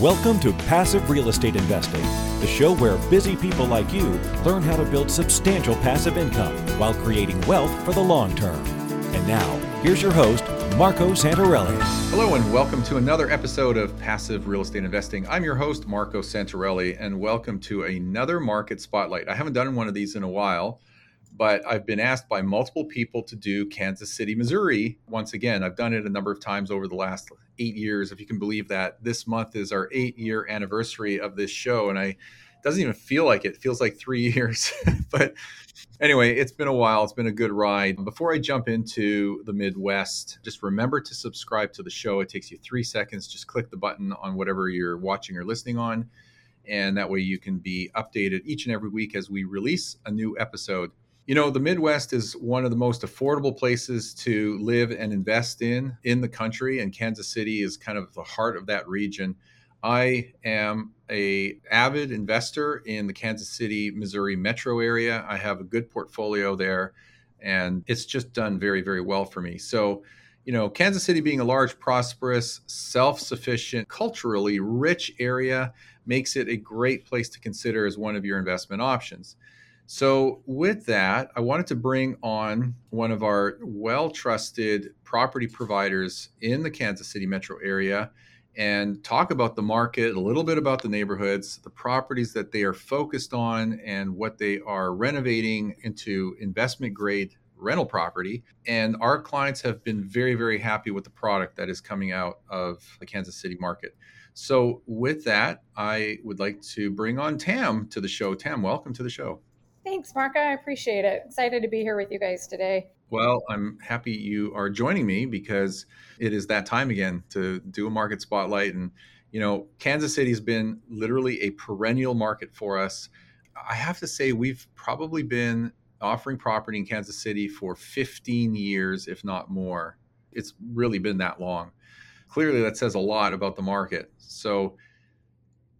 Welcome to Passive Real Estate Investing, the show where busy people like you learn how to build substantial passive income while creating wealth for the long term. And now, here's your host, Marco Santarelli. Hello, and welcome to another episode of Passive Real Estate Investing. I'm your host, Marco Santarelli, and welcome to another market spotlight. I haven't done one of these in a while but I've been asked by multiple people to do Kansas City, Missouri. Once again, I've done it a number of times over the last eight years, if you can believe that. This month is our eight year anniversary of this show, and I doesn't even feel like it. it feels like three years. but anyway, it's been a while. It's been a good ride. Before I jump into the Midwest, just remember to subscribe to the show. It takes you three seconds. Just click the button on whatever you're watching or listening on. And that way you can be updated each and every week as we release a new episode. You know, the Midwest is one of the most affordable places to live and invest in in the country, and Kansas City is kind of the heart of that region. I am a avid investor in the Kansas City, Missouri metro area. I have a good portfolio there, and it's just done very, very well for me. So, you know, Kansas City being a large, prosperous, self-sufficient, culturally rich area makes it a great place to consider as one of your investment options. So, with that, I wanted to bring on one of our well trusted property providers in the Kansas City metro area and talk about the market, a little bit about the neighborhoods, the properties that they are focused on, and what they are renovating into investment grade rental property. And our clients have been very, very happy with the product that is coming out of the Kansas City market. So, with that, I would like to bring on Tam to the show. Tam, welcome to the show. Thanks, Marco. I appreciate it. Excited to be here with you guys today. Well, I'm happy you are joining me because it is that time again to do a market spotlight. And, you know, Kansas City has been literally a perennial market for us. I have to say, we've probably been offering property in Kansas City for 15 years, if not more. It's really been that long. Clearly, that says a lot about the market. So,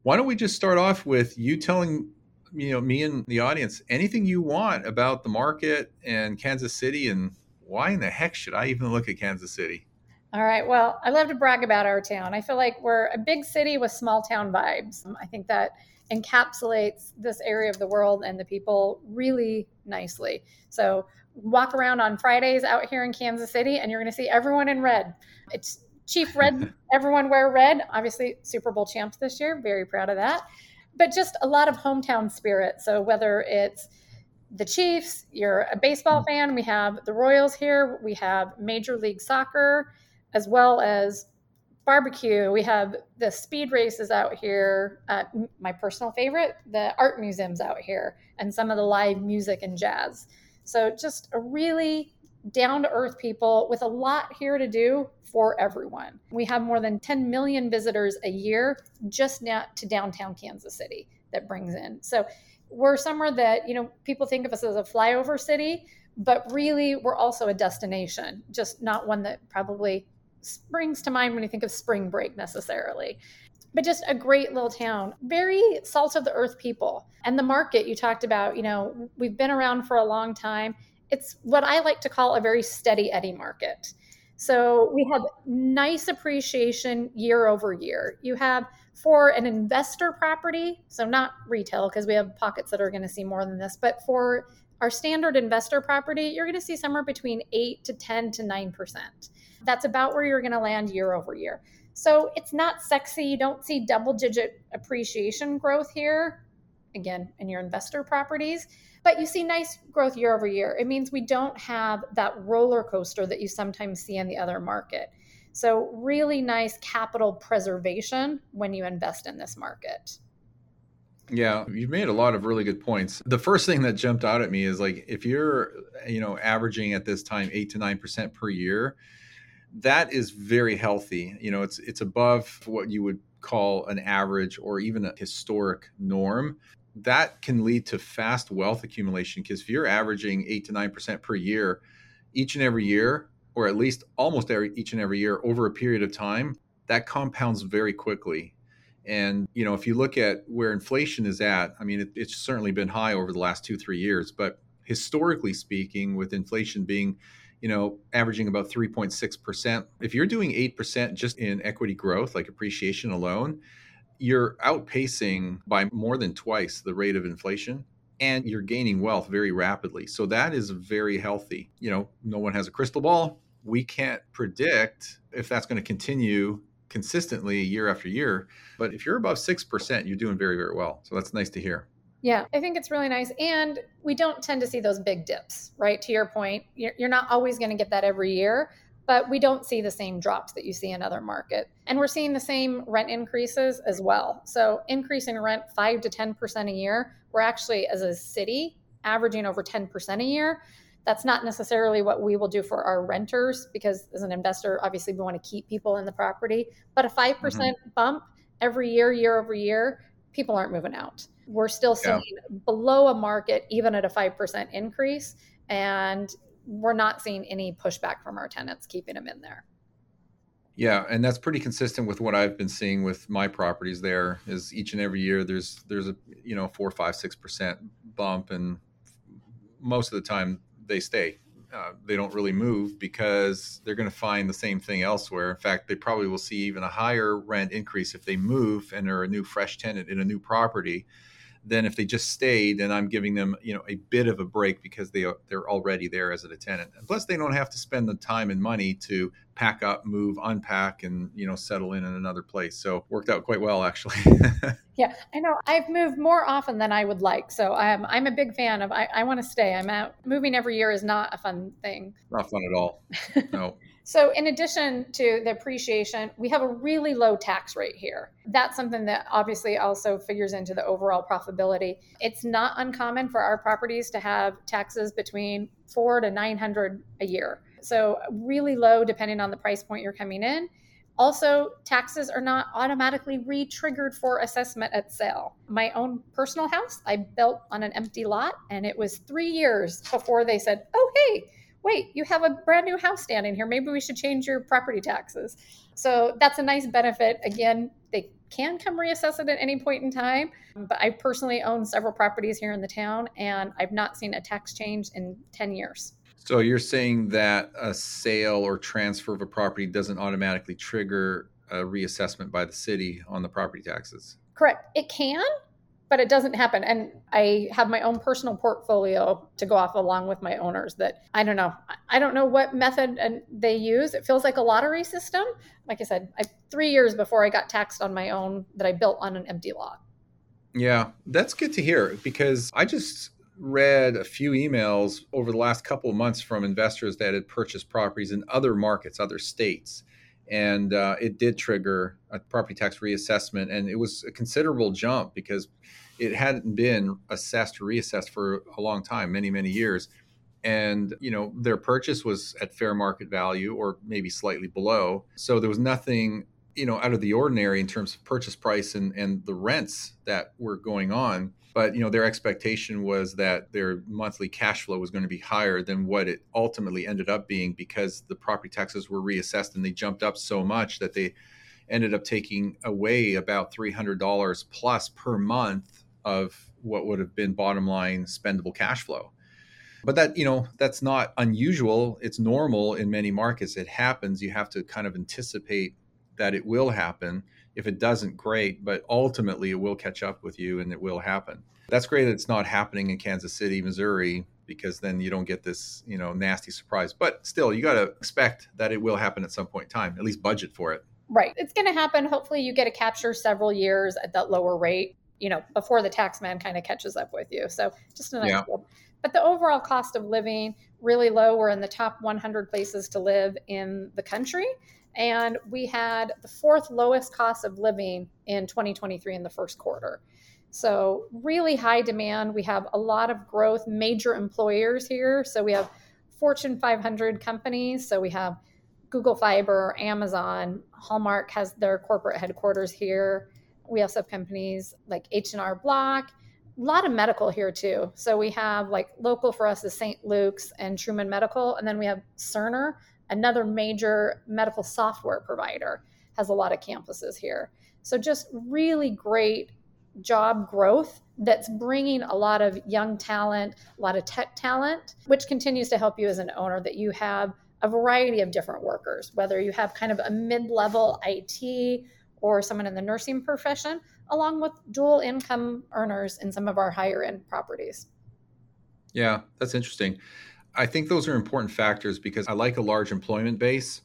why don't we just start off with you telling you know me and the audience anything you want about the market and Kansas City and why in the heck should I even look at Kansas City? All right. Well, I love to brag about our town. I feel like we're a big city with small town vibes. Um, I think that encapsulates this area of the world and the people really nicely. So, walk around on Fridays out here in Kansas City and you're going to see everyone in red. It's Chief Red, everyone wear red. Obviously, Super Bowl champs this year. Very proud of that but just a lot of hometown spirit. So whether it's the Chiefs, you're a baseball mm-hmm. fan, we have the Royals here, we have Major League Soccer, as well as barbecue. We have the speed races out here. Uh, my personal favorite, the art museums out here, and some of the live music and jazz. So just a really down to earth people with a lot here to do for everyone. We have more than 10 million visitors a year just now to downtown Kansas City that brings in. So we're somewhere that, you know, people think of us as a flyover city, but really we're also a destination, just not one that probably springs to mind when you think of spring break necessarily but just a great little town. Very salt of the earth people. And the market you talked about, you know, we've been around for a long time it's what I like to call a very steady Eddie market. So we have nice appreciation year over year. You have for an investor property, so not retail because we have pockets that are going to see more than this, but for our standard investor property, you're going to see somewhere between 8 to 10 to 9%. That's about where you're going to land year over year. So it's not sexy. You don't see double digit appreciation growth here, again, in your investor properties but you see nice growth year over year. It means we don't have that roller coaster that you sometimes see in the other market. So, really nice capital preservation when you invest in this market. Yeah, you've made a lot of really good points. The first thing that jumped out at me is like if you're, you know, averaging at this time 8 to 9% per year, that is very healthy. You know, it's it's above what you would call an average or even a historic norm that can lead to fast wealth accumulation because if you're averaging eight to nine percent per year each and every year or at least almost every each and every year over a period of time that compounds very quickly. And you know if you look at where inflation is at i mean it, it's certainly been high over the last two three years but historically speaking with inflation being you know averaging about 3.6% if you're doing 8% just in equity growth like appreciation alone you're outpacing by more than twice the rate of inflation and you're gaining wealth very rapidly. So that is very healthy. You know, no one has a crystal ball. We can't predict if that's going to continue consistently year after year. But if you're above 6%, you're doing very, very well. So that's nice to hear. Yeah, I think it's really nice. And we don't tend to see those big dips, right? To your point, you're not always going to get that every year, but we don't see the same drops that you see in other markets. And we're seeing the same rent increases as well. So increasing rent 5 to 10% a year, we're actually as a city averaging over 10% a year. That's not necessarily what we will do for our renters because as an investor, obviously we want to keep people in the property, but a 5% mm hmm bump every year, year over year, people aren't moving out. We're still seeing yeah. below a market, even at a 5% increase. And we're not seeing any pushback from our tenants keeping them in there. Yeah, and that's pretty consistent with what I've been seeing with my properties. There is each and every year there's there's a you know four, five, six percent bump, and most of the time they stay. Uh, they don't really move because they're going to find the same thing elsewhere. In fact, they probably will see even a higher rent increase if they move and are a new fresh tenant in a new property than if they just stayed and I'm giving them, you know, a bit of a break because they are, they're already there as a tenant. And plus they don't have to spend the time and money to pack up, move, unpack and, you know, settle in in another place. So worked out quite well actually. yeah, I know. I've moved more often than I would like. So I'm I'm a big fan of I, I want to stay. I'm out moving every year is not a fun thing. Not fun at all. No. So, in addition to the appreciation, we have a really low tax rate here. That's something that obviously also figures into the overall profitability. It's not uncommon for our properties to have taxes between four to 900 a year. So, really low depending on the price point you're coming in. Also, taxes are not automatically re triggered for assessment at sale. My own personal house, I built on an empty lot, and it was three years before they said, oh, hey, wait, you have a brand new house standing here. Maybe we should change your property taxes. So that's a nice benefit. Again, they can come reassess it at any point in time. But I personally own several properties here in the town, and I've not seen a tax change in 10 years. So you're saying that a sale or transfer of a property doesn't automatically trigger a reassessment by the city on the property taxes? Correct. It can, but it doesn't happen. And I have my own personal portfolio to go off along with my owners that I don't know. I don't know what method and they use. It feels like a lottery system. Like I said, I, three years before I got taxed on my own that I built on an empty lot. Yeah, that's good to hear because I just read a few emails over the last couple of months from investors that had purchased properties in other markets, other states and uh, it did trigger a property tax reassessment and it was a considerable jump because it hadn't been assessed or reassessed for a long time many many years. And you know their purchase was at fair market value or maybe slightly below. So there was nothing you know out of the ordinary in terms of purchase price and and the rents that were going on but you know their expectation was that their monthly cash flow was going to be higher than what it ultimately ended up being because the property taxes were reassessed and they jumped up so much that they ended up taking away about $300 plus per month of what would have been bottom line spendable cash flow. But that you know that's not unusual. It's normal in many markets. It happens. You have to kind of anticipate that it will happen if it doesn't, great, but ultimately it will catch up with you and it will happen. That's great that it's not happening in Kansas City, Missouri, because then you don't get this, you know, nasty surprise. But still, you got to expect that it will happen at some point in time, at least budget for it. Right. It's going to happen. Hopefully, you get to capture several years at that lower rate, you know, before the tax man kind of catches up with you. So just a nice yeah. But the overall cost of living really low. We're in the top 100 places to live in the country and we had the fourth lowest cost of living in 2023 in the first quarter. So, really high demand. We have a lot of growth, major employers here. So, we have Fortune 500 companies. So, we have Google Fiber, Amazon, Hallmark has their corporate headquarters here. We also have companies like H&R Block, a lot of medical here too. So we have like local for us is St. Luke's and Truman Medical, and then we have Cerner, another major medical software provider, has a lot of campuses here. So just really great job growth that's bringing a lot of young talent, a lot of tech talent, which continues to help you as an owner that you have a variety of different workers, whether you have kind of a mid level IT or someone in the nursing profession, along with dual income earners in some of our higher end properties. Yeah, that's interesting. I think those are important factors because I like a large employment base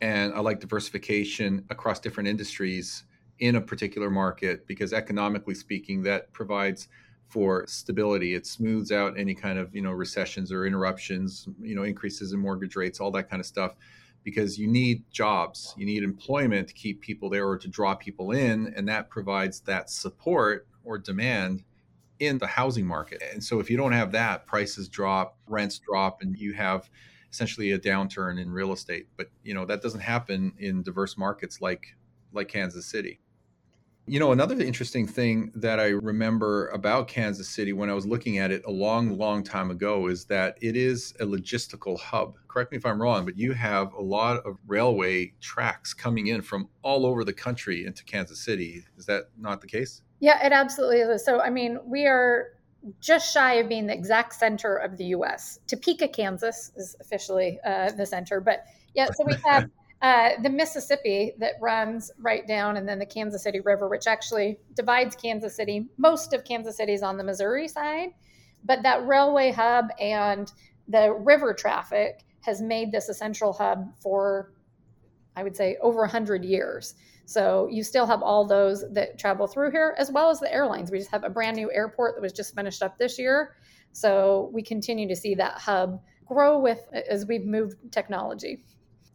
and I like diversification across different industries in a particular market because economically speaking that provides for stability. It smooths out any kind of you know recessions or interruptions you know increases in mortgage rates all that kind of stuff because you need jobs. You need employment to keep people there or to draw people in and that provides that support or demand in the housing market and so if you don't have that prices drop rents drop and you have essentially a downturn in real estate but you know that doesn't happen in diverse markets like like Kansas City you know, another interesting thing that I remember about Kansas City when I was looking at it a long, long time ago is that it is a logistical hub. Correct me if I'm wrong, but you have a lot of railway tracks coming in from all over the country into Kansas City. Is that not the case? Yeah, it absolutely is. So, I mean, we are just shy of being the exact center of the U.S. Topeka, Kansas is officially uh, the center, but yeah, so we have. Uh, the Mississippi that runs right down, and then the Kansas City River, which actually divides Kansas City. Most of Kansas City is on the Missouri side, but that railway hub and the river traffic has made this a central hub for, I would say, over 100 years. So you still have all those that travel through here, as well as the airlines. We just have a brand new airport that was just finished up this year. So we continue to see that hub grow with as we've moved technology.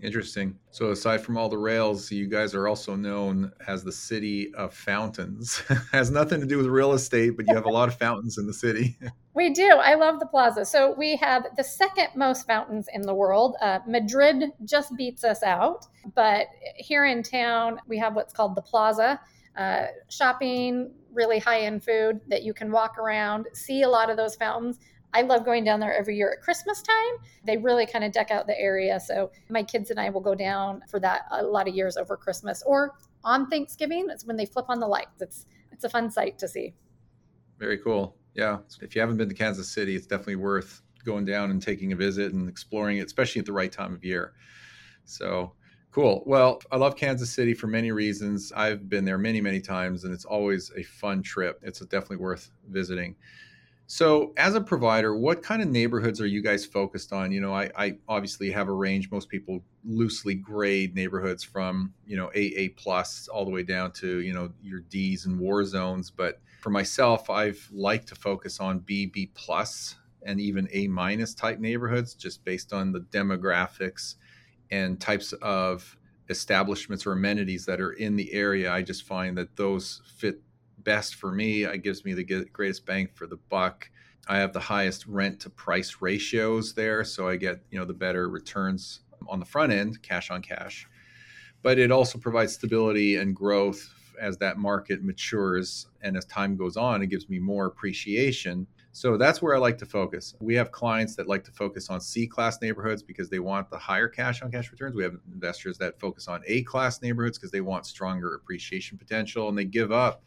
Interesting. So aside from all the rails, you guys are also known as the city of fountains. Has nothing to do with real estate, but you have a lot of fountains in the city. we do. I love the plaza. So we have the second most fountains in the world. Uh, Madrid just beats us out, but here in town we have what's called the plaza. Uh, shopping, really high end food that you can walk around, see a lot of those fountains. I love going down there every year at Christmas time. They really kind of deck out the area. So my kids and I will go down for that a lot of years over Christmas or on Thanksgiving. It's when they flip on the lights. It's it's a fun sight to see. Very cool. Yeah. If you haven't been to Kansas City, it's definitely worth going down and taking a visit and exploring it, especially at the right time of year. So cool. Well, I love Kansas City for many reasons. I've been there many, many times and it's always a fun trip. It's definitely worth visiting. So, as a provider, what kind of neighborhoods are you guys focused on? You know, I, I, obviously have a range. Most people loosely grade neighborhoods from you know AA plus all the way down to you know your D's and war zones. But for myself, I've liked to focus on B, B plus, and even A minus type neighborhoods, just based on the demographics and types of establishments or amenities that are in the area. I just find that those fit best for me. It gives me the greatest bang for the buck. I have the highest rent to price ratios there, so I get you know the better returns on the front end, cash on cash. But it also provides stability and growth as that market matures and as time goes on, it gives me more appreciation. So that's where I like to focus. We have clients that like to focus on C class neighborhoods because they want the higher cash on cash returns. We have investors that focus on A class neighborhoods because they want stronger appreciation potential and they give up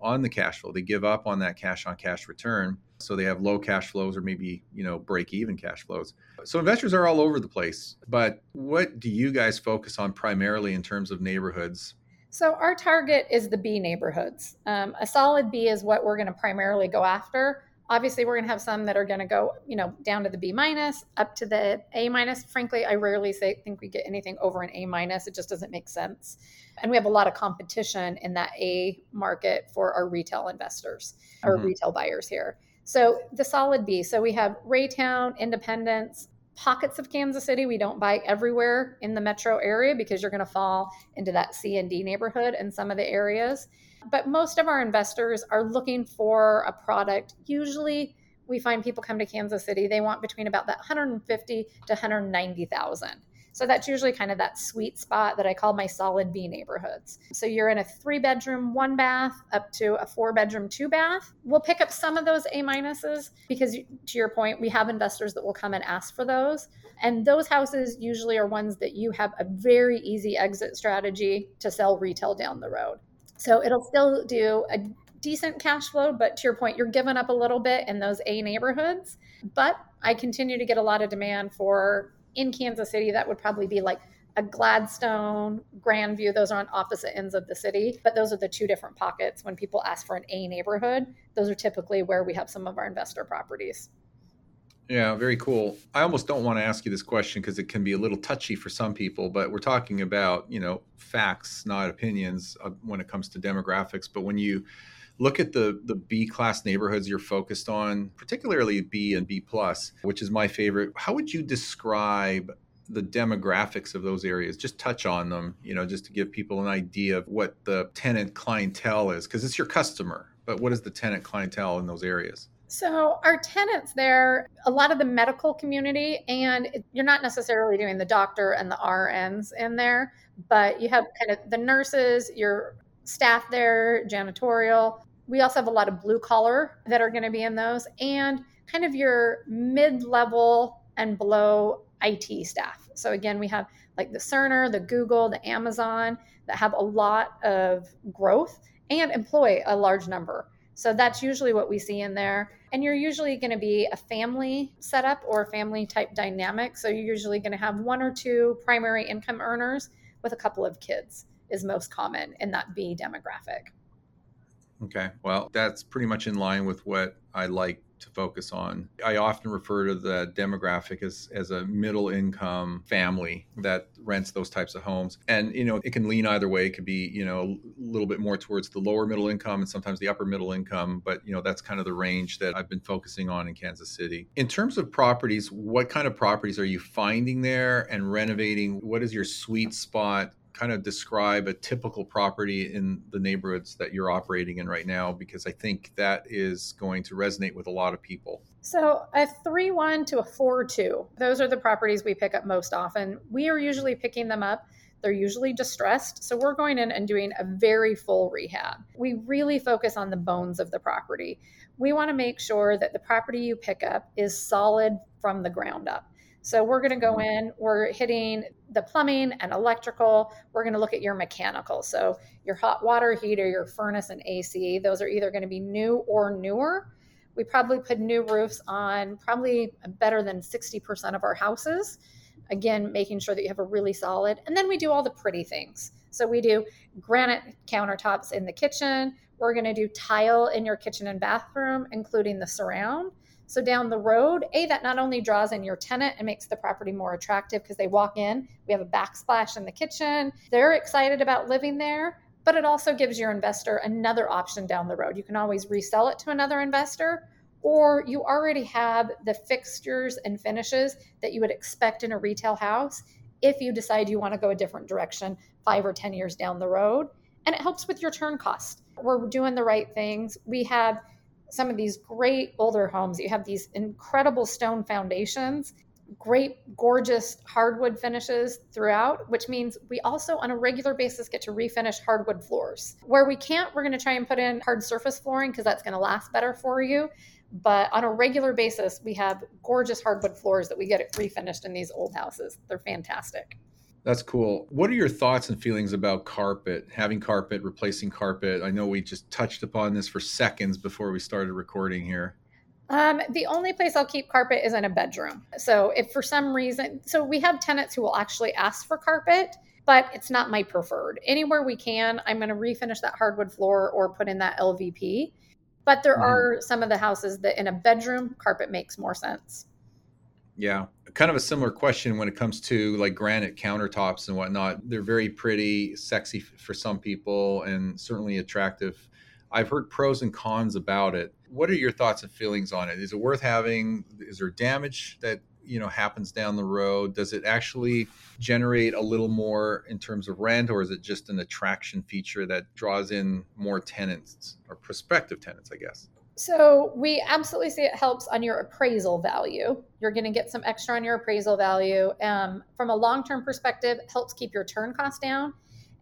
on the cash flow. They give up on that cash on cash return. So they have low cash flows or maybe, you know, break even cash flows. So investors are all over the place. But what do you guys focus on primarily in terms of neighborhoods? So our target is the B neighborhoods. Um, a solid B is what we're going to primarily go after. Obviously, we're going to have some that are going to go, you know, down to the B minus, up to the A minus. Frankly, I rarely say think we get anything over an A minus. It just doesn't make sense. And we have a lot of competition in that A market for our retail investors or mm-hmm. retail buyers here. So the solid B. So we have Raytown, Independence, pockets of Kansas City. We don't buy everywhere in the metro area because you're going to fall into that C and D neighborhood in some of the areas. But most of our investors are looking for a product. Usually, we find people come to Kansas City, they want between about that 150 to 190,000. So that's usually kind of that sweet spot that I call my solid B neighborhoods. So you're in a three bedroom, one bath up to a four bedroom, two bath. We'll pick up some of those A minuses because, to your point, we have investors that will come and ask for those. And those houses usually are ones that you have a very easy exit strategy to sell retail down the road. So it'll still do a decent cash flow, but to your point, you're giving up a little bit in those A neighborhoods. But I continue to get a lot of demand for in Kansas City, that would probably be like a Gladstone, Grandview. Those are on opposite ends of the city, but those are the two different pockets. When people ask for an A neighborhood, those are typically where we have some of our investor properties. Yeah, very cool. I almost don't want to ask you this question because it can be a little touchy for some people, but we're talking about, you know, facts, not opinions uh, when it comes to demographics. But when you look at the the B class neighborhoods you're focused on, particularly B and B plus, which is my favorite, how would you describe the demographics of those areas just touch on them you know just to give people an idea of what the tenant clientele is because it's your customer but what is the tenant clientele in those areas so, our tenants there, a lot of the medical community, and you're not necessarily doing the doctor and the RNs in there, but you have kind of the nurses, your staff there, janitorial. We also have a lot of blue collar that are going to be in those, and kind of your mid level and below IT staff. So, again, we have like the Cerner, the Google, the Amazon that have a lot of growth and employ a large number. So that's usually what we see in there. And you're usually going to be a family setup or family type dynamic. So you're usually going to have one or two primary income earners with a couple of kids, is most common in that B demographic. Okay. Well, that's pretty much in line with what I like to focus on. I often refer to the demographic as, as a middle income family that rents those types of homes. And, you know, it can lean either way. It could be, you know, a little bit more towards the lower middle income and sometimes the upper middle income. But, you know, that's kind of the range that I've been focusing on in Kansas City. In terms of properties, what kind of properties are you finding there and renovating? What is your sweet spot kind of describe a typical property in the neighborhoods that you're operating in right now? Because I think that is going to resonate with a lot of people. So, a 3 1 to a 4 2, those are the properties we pick up most often. We are usually picking them up. They're usually distressed. So, we're going in and doing a very full rehab. We really focus on the bones of the property. We want to make sure that the property you pick up is solid from the ground up. So we're going to go in, we're hitting the plumbing and electrical. We're going to look at your mechanical. So your hot water heater, your furnace and AC, those are either going to be new or newer. We probably put new roofs on probably better than 60% of our houses. Again, making sure that you have a really solid. And then we do all the pretty things. So we do granite countertops in the kitchen. We're going to do tile in your kitchen and bathroom, including the surround. So down the road, A, that not only draws in your tenant and makes the property more attractive because they walk in, we have a backsplash in the kitchen. They're excited about living there, but it also gives your investor another option down the road. You can always resell it to another investor, or you already have the fixtures and finishes that you would expect in a retail house if you decide you want to go a different direction five or 10 years down the road. And it helps with your turn cost. We're doing the right things. We have some of these great older homes. You have these incredible stone foundations, great, gorgeous hardwood finishes throughout, which means we also, on a regular basis, get to refinish hardwood floors. Where we can't, we're going to try and put in hard surface flooring because that's going to last better for you. But on a regular basis, we have gorgeous hardwood floors that we get refinished in these old houses. They're fantastic. That's cool. What are your thoughts and feelings about carpet, having carpet, replacing carpet? I know we just touched upon this for seconds before we started recording here. Um, the only place I'll keep carpet is in a bedroom. So if for some reason, so we have tenants who will actually ask for carpet, but it's not my preferred. Anywhere we can, I'm going to refinish that hardwood floor or put in that LVP. But there mm. are some of the houses that in a bedroom, carpet makes more sense. Yeah, kind of a similar question when it comes to like granite countertops and whatnot. They're very pretty, sexy for some people, and certainly attractive. I've heard pros and cons about it. What are your thoughts and feelings on it? Is it worth having? Is there damage that you know happens down the road? Does it actually generate a little more in terms of rent, or is it just an attraction feature that draws in more tenants or prospective tenants? I guess. So we absolutely see it helps on your appraisal value. You're going to get some extra on your appraisal value. Um, from a long-term perspective, helps keep your turn cost down.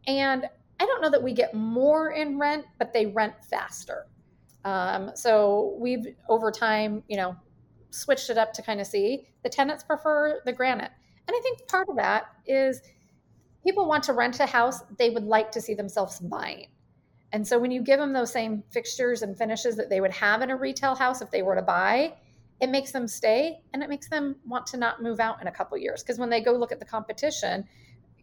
And I don't know that we get more in rent, but they rent faster. Um, so we've over time, you know, switched it up to kind of see the tenants prefer the granite. And I think part of that is people want to rent a house they would like to see themselves buying. And so when you give them those same fixtures and finishes that they would have in a retail house if they were to buy, it makes them stay and it makes them want to not move out in a couple years. Because when they go look at the competition,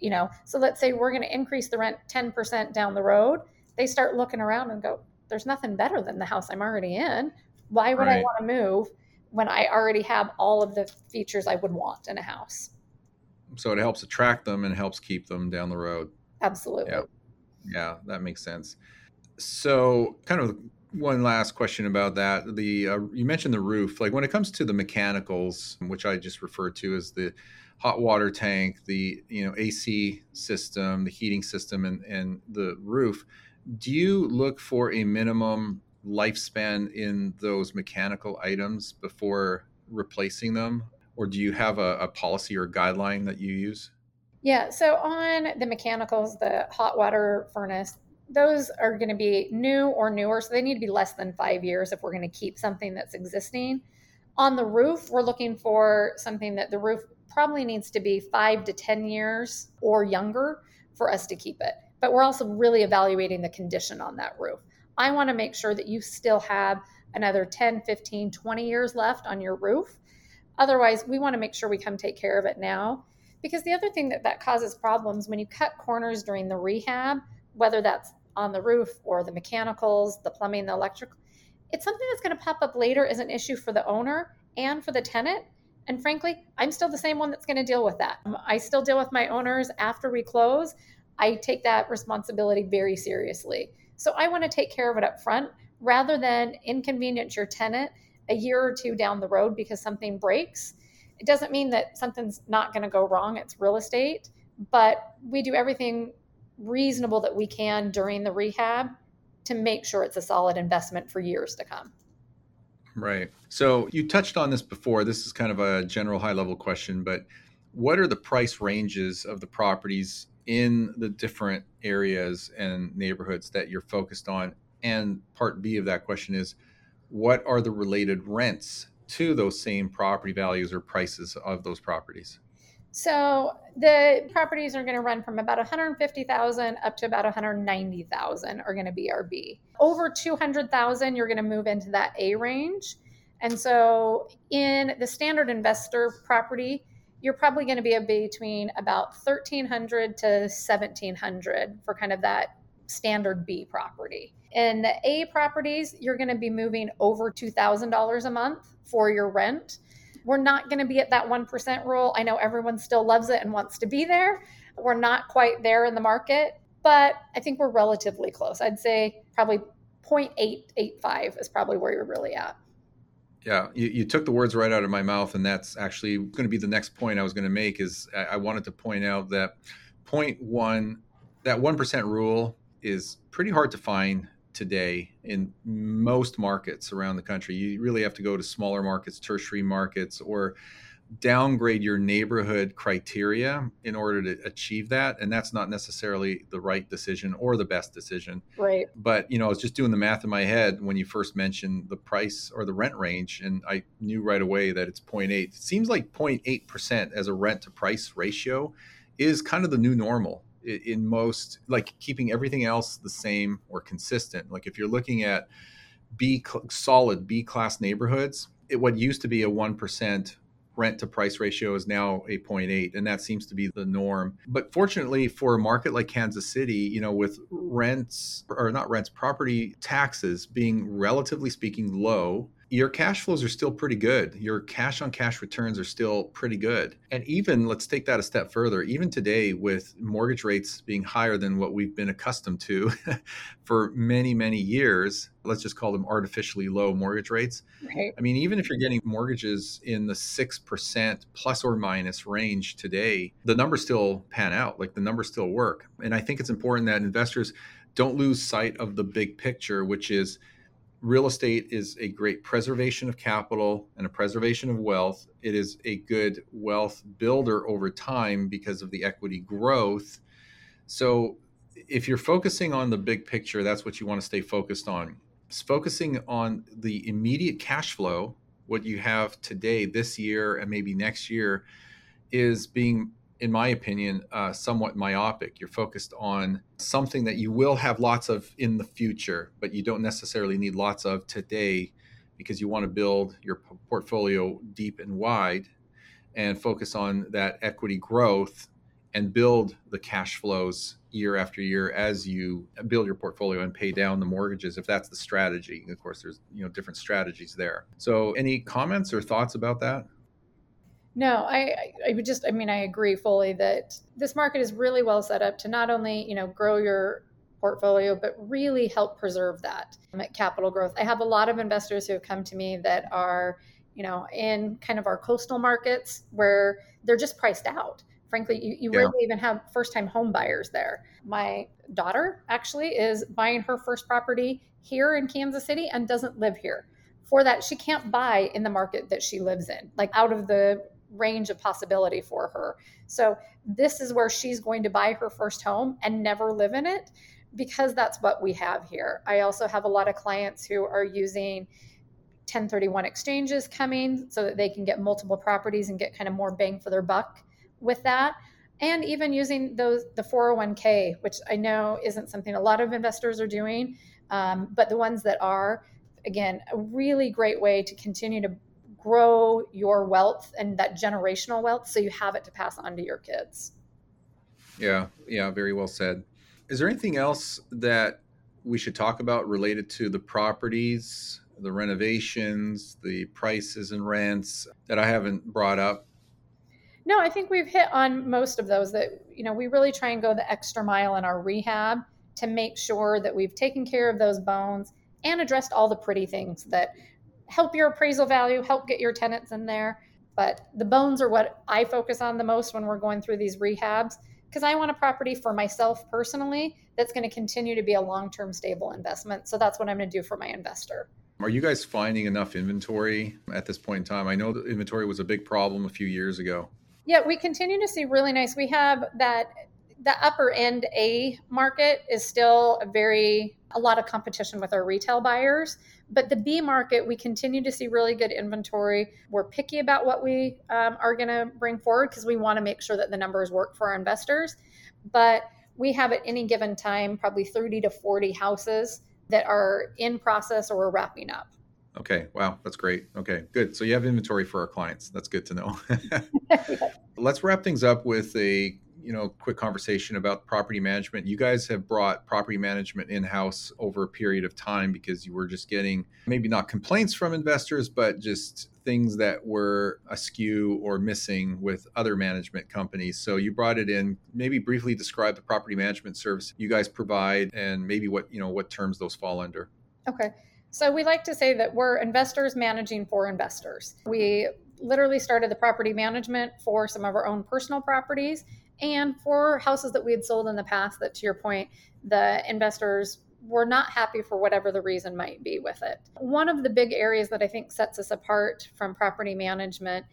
you know so let's say we're going to increase the rent 10% down the road they start looking around and go there's nothing better than the house i'm already in. Why would right. i want to move when i already have all of the features i would want in a house? So it helps attract them and helps keep them down the road. Absolutely. Yeah, yeah that makes sense so kind of one last question about that the uh, you mentioned the roof like when it comes to the mechanicals which i just referred to as the hot water tank, the you know AC system, the heating system, and and the roof. Do you look for a minimum lifespan in those mechanical items before replacing them, or do you have a, a policy or guideline that you use? Yeah, so on the mechanicals, the hot water furnace, those are going to be new or newer. So they need to be less than five years if we're going to keep something that's existing. On the roof, we're looking for something that the roof probably needs to be five to 10 years or younger for us to keep it. But we're also really evaluating the condition on that roof. I want to make sure that you still have another 10, 15, 20 years left on your roof. Otherwise, we want to make sure we come take care of it now. Because the other thing that, that causes problems when you cut corners during the rehab, whether that's on the roof or the mechanicals, the plumbing, the electrical. It's something that's going to pop up later as an issue for the owner and for the tenant and frankly, I'm still the same one that's going to deal with that. Um, I still deal with my owners after we close. I take that responsibility very seriously. So I want to take care of it up front rather than inconvenience your tenant a year or two down the road because something breaks. It doesn't mean that something's not going to go wrong. It's real estate, but we do everything reasonable that we can during the rehab to make sure it's a solid investment for years to come. Right. So you touched on this before. This is kind of a general high level question, but what are the price ranges of the properties in the different areas and neighborhoods that you're focused on? And part B of that question is what are the related rents to those same property values or prices of those properties? So the properties are going to run from about 150,000 up to about 190,000 are going to be our B. Over 200,000 you're going to move into that A range. And so in the standard investor property, you're probably going to be between about 1300 to 1700 for kind of that standard B property. In the A properties, you're going to be moving over $2,000 a month for your rent. We're not going to be at that 1% rule. I know everyone still loves it and wants to be there. We're not quite there in the market, but I think we're relatively close. I'd say probably 0.885 is probably where you're really at. Yeah, you, you took the words right out of my mouth, and that's actually going to be the next point I was going to make. Is I wanted to point out that point one, that one percent rule is pretty hard to find today in most markets around the country. You really have to go to smaller markets, tertiary markets, or downgrade your neighborhood criteria in order to achieve that. And that's not necessarily the right decision or the best decision. Right. But you know i was just doing the math in my head when you first mentioned the price or the rent range and i knew right away that it's 0.8 it seems like 0.8% as a rent to price ratio is kind of the new normal in most like keeping everything else the same or consistent. Like if you're looking at b solid b class neighborhoods it, what used to be a 1% rent to price ratio is now a 0.8 and that seems to be the norm. But fortunately for a market like kansas city you know with rents or not rents property taxes being relatively speaking low your cash flows are still pretty good. Your cash on cash returns are still pretty good. And even, let's take that a step further, even today, with mortgage rates being higher than what we've been accustomed to for many, many years, let's just call them artificially low mortgage rates. Right. I mean, even if you're getting mortgages in the 6% plus or minus range today, the numbers still pan out, like the numbers still work. And I think it's important that investors don't lose sight of the big picture, which is real estate is a great preservation of capital and a preservation of wealth. It is a good wealth builder over time because of the equity growth. So, if you're focusing on the big picture, that's what you want to stay focused on. It's focusing on the immediate cash flow, what you have today, this year, and maybe next year, is being in my opinion, uh, somewhat myopic. You're focused on something that you will have lots of in the future, but you don't necessarily need lots of today because you want to build your portfolio deep and wide and focus on that equity growth and build the cash flows year after year as you build your portfolio and pay down the mortgages if that's the strategy. Of course there's you know different strategies there. So any comments or thoughts about that no, I, I would just, I mean, I agree fully that this market is really well set up to not only, you know, grow your portfolio, but really help preserve that um, capital growth. I have a lot of investors who have come to me that are, you know, in kind of our coastal markets where they're just priced out. Frankly, you, you yeah. rarely even have first time home buyers there. My daughter actually is buying her first property here in Kansas City and doesn't live here. For that, she can't buy in the market that she lives in, like out of the range of possibility for her. So, this is where she's going to buy her first home and never live in it because that's what we have here. I also have a lot of clients who are using 1031 exchanges coming so that they can get multiple properties and get kind of more bang for their buck with that and even using those the 401k which i know isn't something a lot of investors are doing um, but the ones that are again a really great way to continue to grow your wealth and that generational wealth so you have it to pass on to your kids yeah yeah very well said is there anything else that we should talk about related to the properties the renovations, the prices and rents that I haven't brought up? No, I think we've hit on most of those that, you know, we really try and go the extra mile in our rehab to make sure that we've taken care of those bones and addressed all the pretty things that help your appraisal value, help get your tenants in there. But the bones are what I focus on the most when we're going through these rehabs because I want a property for myself personally that's going to continue to be a long term stable investment. So that's what I'm going to do for my investor. Are you guys finding enough inventory at this point in time? I know inventory was a big problem a few years ago. Yeah, we continue to see really nice. We have that the upper end A market is still a very a lot of competition with our retail buyers, but the B market we continue to see really good inventory. We're picky about what we um, are going to bring forward because we want to make sure that the numbers work for our investors. But we have at any given time probably 30 to 40 houses that are in process or are wrapping up. Okay. Wow. That's great. Okay. Good. So you have inventory for our clients. That's good to know. Let's wrap things up with a you know quick conversation about property management. You guys have brought property management in house over a period of time because you were just getting maybe not complaints from investors but just things that were askew or missing with other management companies. So you brought it in. Maybe briefly describe the property management service you guys provide and maybe what you know what terms those fall under. Okay. So we like to say that we're investors managing for investors. We literally started the property management for some of our own personal properties and for houses that we had sold in the past that to your point the investors were not happy for whatever the reason might be with it. One of the big areas that i think sets us apart from property management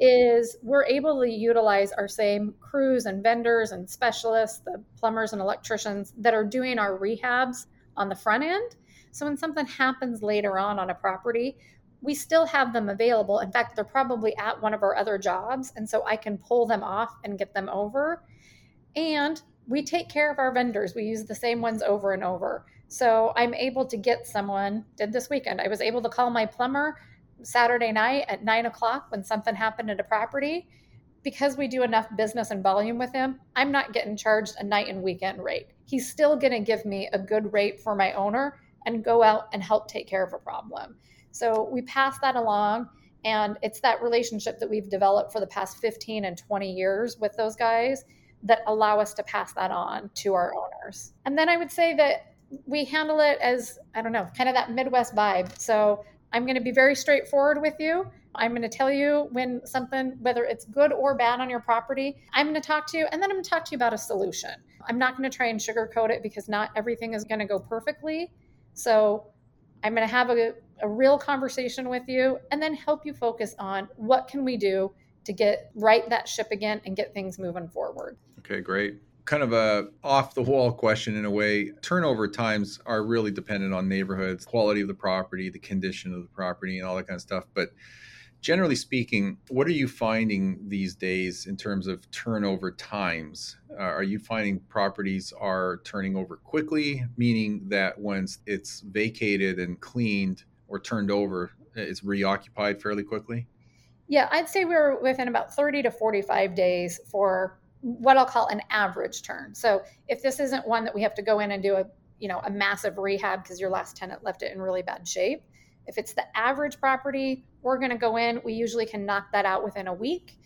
is we're able to utilize our same crews and vendors and specialists the plumbers and electricians that are doing our rehabs on the front end. So when something happens later on on a property we still have them available. In fact, they're probably at one of our other jobs. And so I can pull them off and get them over. And we take care of our vendors. We use the same ones over and over. So I'm able to get someone, did this weekend, I was able to call my plumber Saturday night at nine o'clock when something happened at a property. Because we do enough business and volume with him, I'm not getting charged a night and weekend rate. He's still going to give me a good rate for my owner and go out and help take care of a problem. So we pass that along. And it's that relationship that we've developed for the past 15 and 20 years with those guys that allow us to pass that on to our owners. And then I would say that we handle it as, I don't know, kind of that Midwest vibe. So I'm going to be very straightforward with you. I'm going to tell you when something, whether it's good or bad on your property, I'm going to talk to you and then I'm going to talk to you about a solution. I'm not going to try and sugarcoat it because not everything is going to go perfectly. So I'm going to have a, a real conversation with you and then help you focus on what can we do to get right that ship again and get things moving forward. Okay, great. Kind of a off the wall question in a way. Turnover times are really dependent on neighborhoods, quality of the property, the condition of the property, and all that kind of stuff. But generally speaking, what are you finding these days in terms of turnover times? Uh, are you finding properties are turning over quickly, meaning that once it's vacated and cleaned or turned over, it's reoccupied fairly quickly? Yeah, I'd say we're within about 30 to 45 days for what I'll call an average turn. So if this isn't one that we have to go in and do a you know a massive rehab because your last tenant left it in really bad shape, if it's the average property, we're going to go in. We usually can knock that out within a week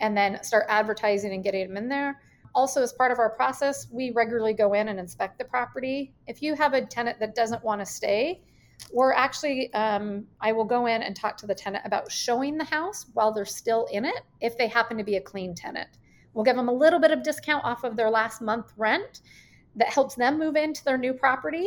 and then start advertising and getting them in there. Also, as part of our process, we regularly go in and inspect the property. If you have a tenant that doesn't want to stay, we're actually, um, I will go in and talk to the tenant about showing the house while they're still in it if they happen to be a clean tenant. We'll give them a little bit of discount off of their last month rent that helps them move into their new property.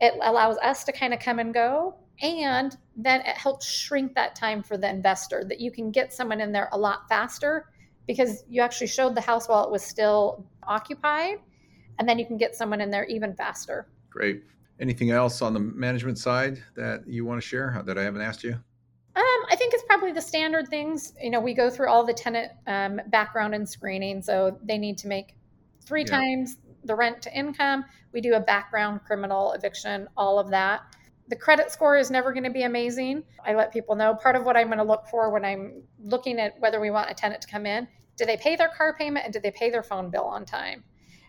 It allows us to kind of come and go. And then it helps shrink that time for the investor that you can get someone in there a lot faster because you actually showed the house while it was still occupied. And then you can get someone in there even faster. Great. Anything else on the management side that you want to share that I haven't asked you? Um, I think it's probably the standard things. You know, we go through all the tenant um, background and screening. So they need to make three yeah. times the rent to income. We do a background, criminal, eviction, all of that. The credit score is never going to be amazing. I let people know part of what I'm going to look for when I'm looking at whether we want a tenant to come in. Do they pay their car payment and do they pay their phone bill on time?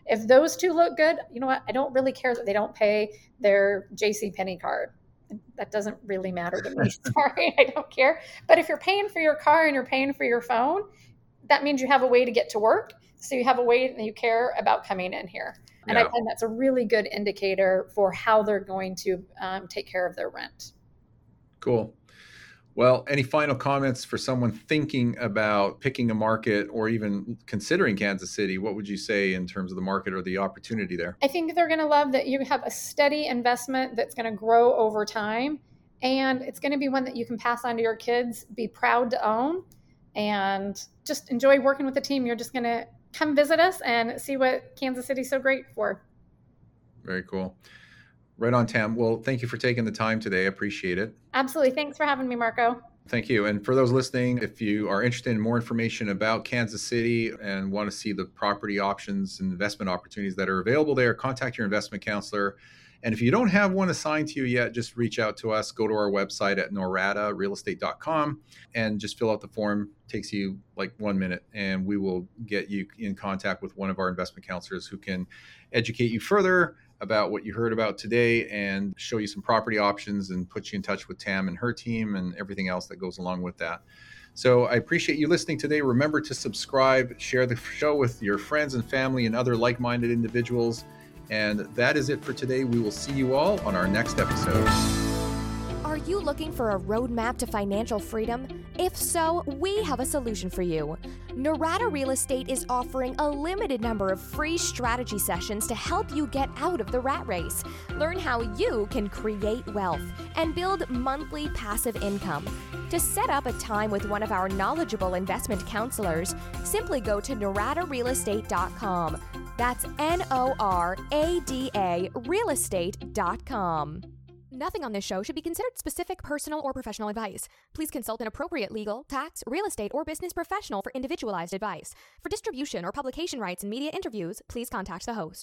If those two look good, you know what? I don't really care that they don't pay their JC Penney card. That doesn't really matter to me. Sorry, I don't care. But if you're paying for your car and you're paying for your phone, that means you have a way to get to work. So you have a way that you care about coming in here. And yeah. I find that's a really good indicator for how they're going to um, take care of their rent. Cool. Well, any final comments for someone thinking about picking a market or even considering Kansas City? What would you say in terms of the market or the opportunity there? I think they're going to love that you have a steady investment that's going to grow over time. And it's going to be one that you can pass on to your kids, be proud to own, and just enjoy working with the team. You're just going to come visit us and see what Kansas City's so great for. Very cool. Right on, Tam. Well, thank you for taking the time today. I appreciate it. Absolutely. Thanks for having me, Marco. Thank you. And for those listening, if you are interested in more information about Kansas City and want to see the property options and investment opportunities that are available there, contact your investment counselor. And if you don't have one assigned to you yet, just reach out to us. Go to our website at noradarealestate.com and just fill out the form. It takes you like one minute, and we will get you in contact with one of our investment counselors who can educate you further about what you heard about today and show you some property options and put you in touch with Tam and her team and everything else that goes along with that. So I appreciate you listening today. Remember to subscribe, share the show with your friends and family and other like minded individuals. And that is it for today. We will see you all on our next episode. Are you looking for a roadmap to financial freedom? If so, we have a solution for you. Norada Real Estate is offering a limited number of free strategy sessions to help you get out of the rat race. Learn how you can create wealth and build monthly passive income. To set up a time with one of our knowledgeable investment counselors, simply go to noradarealestate.com. That's N O R A D A realestate.com. Nothing on this show should be considered specific personal or professional advice. Please consult an appropriate legal, tax, real estate, or business professional for individualized advice. For distribution or publication rights and media interviews, please contact the host.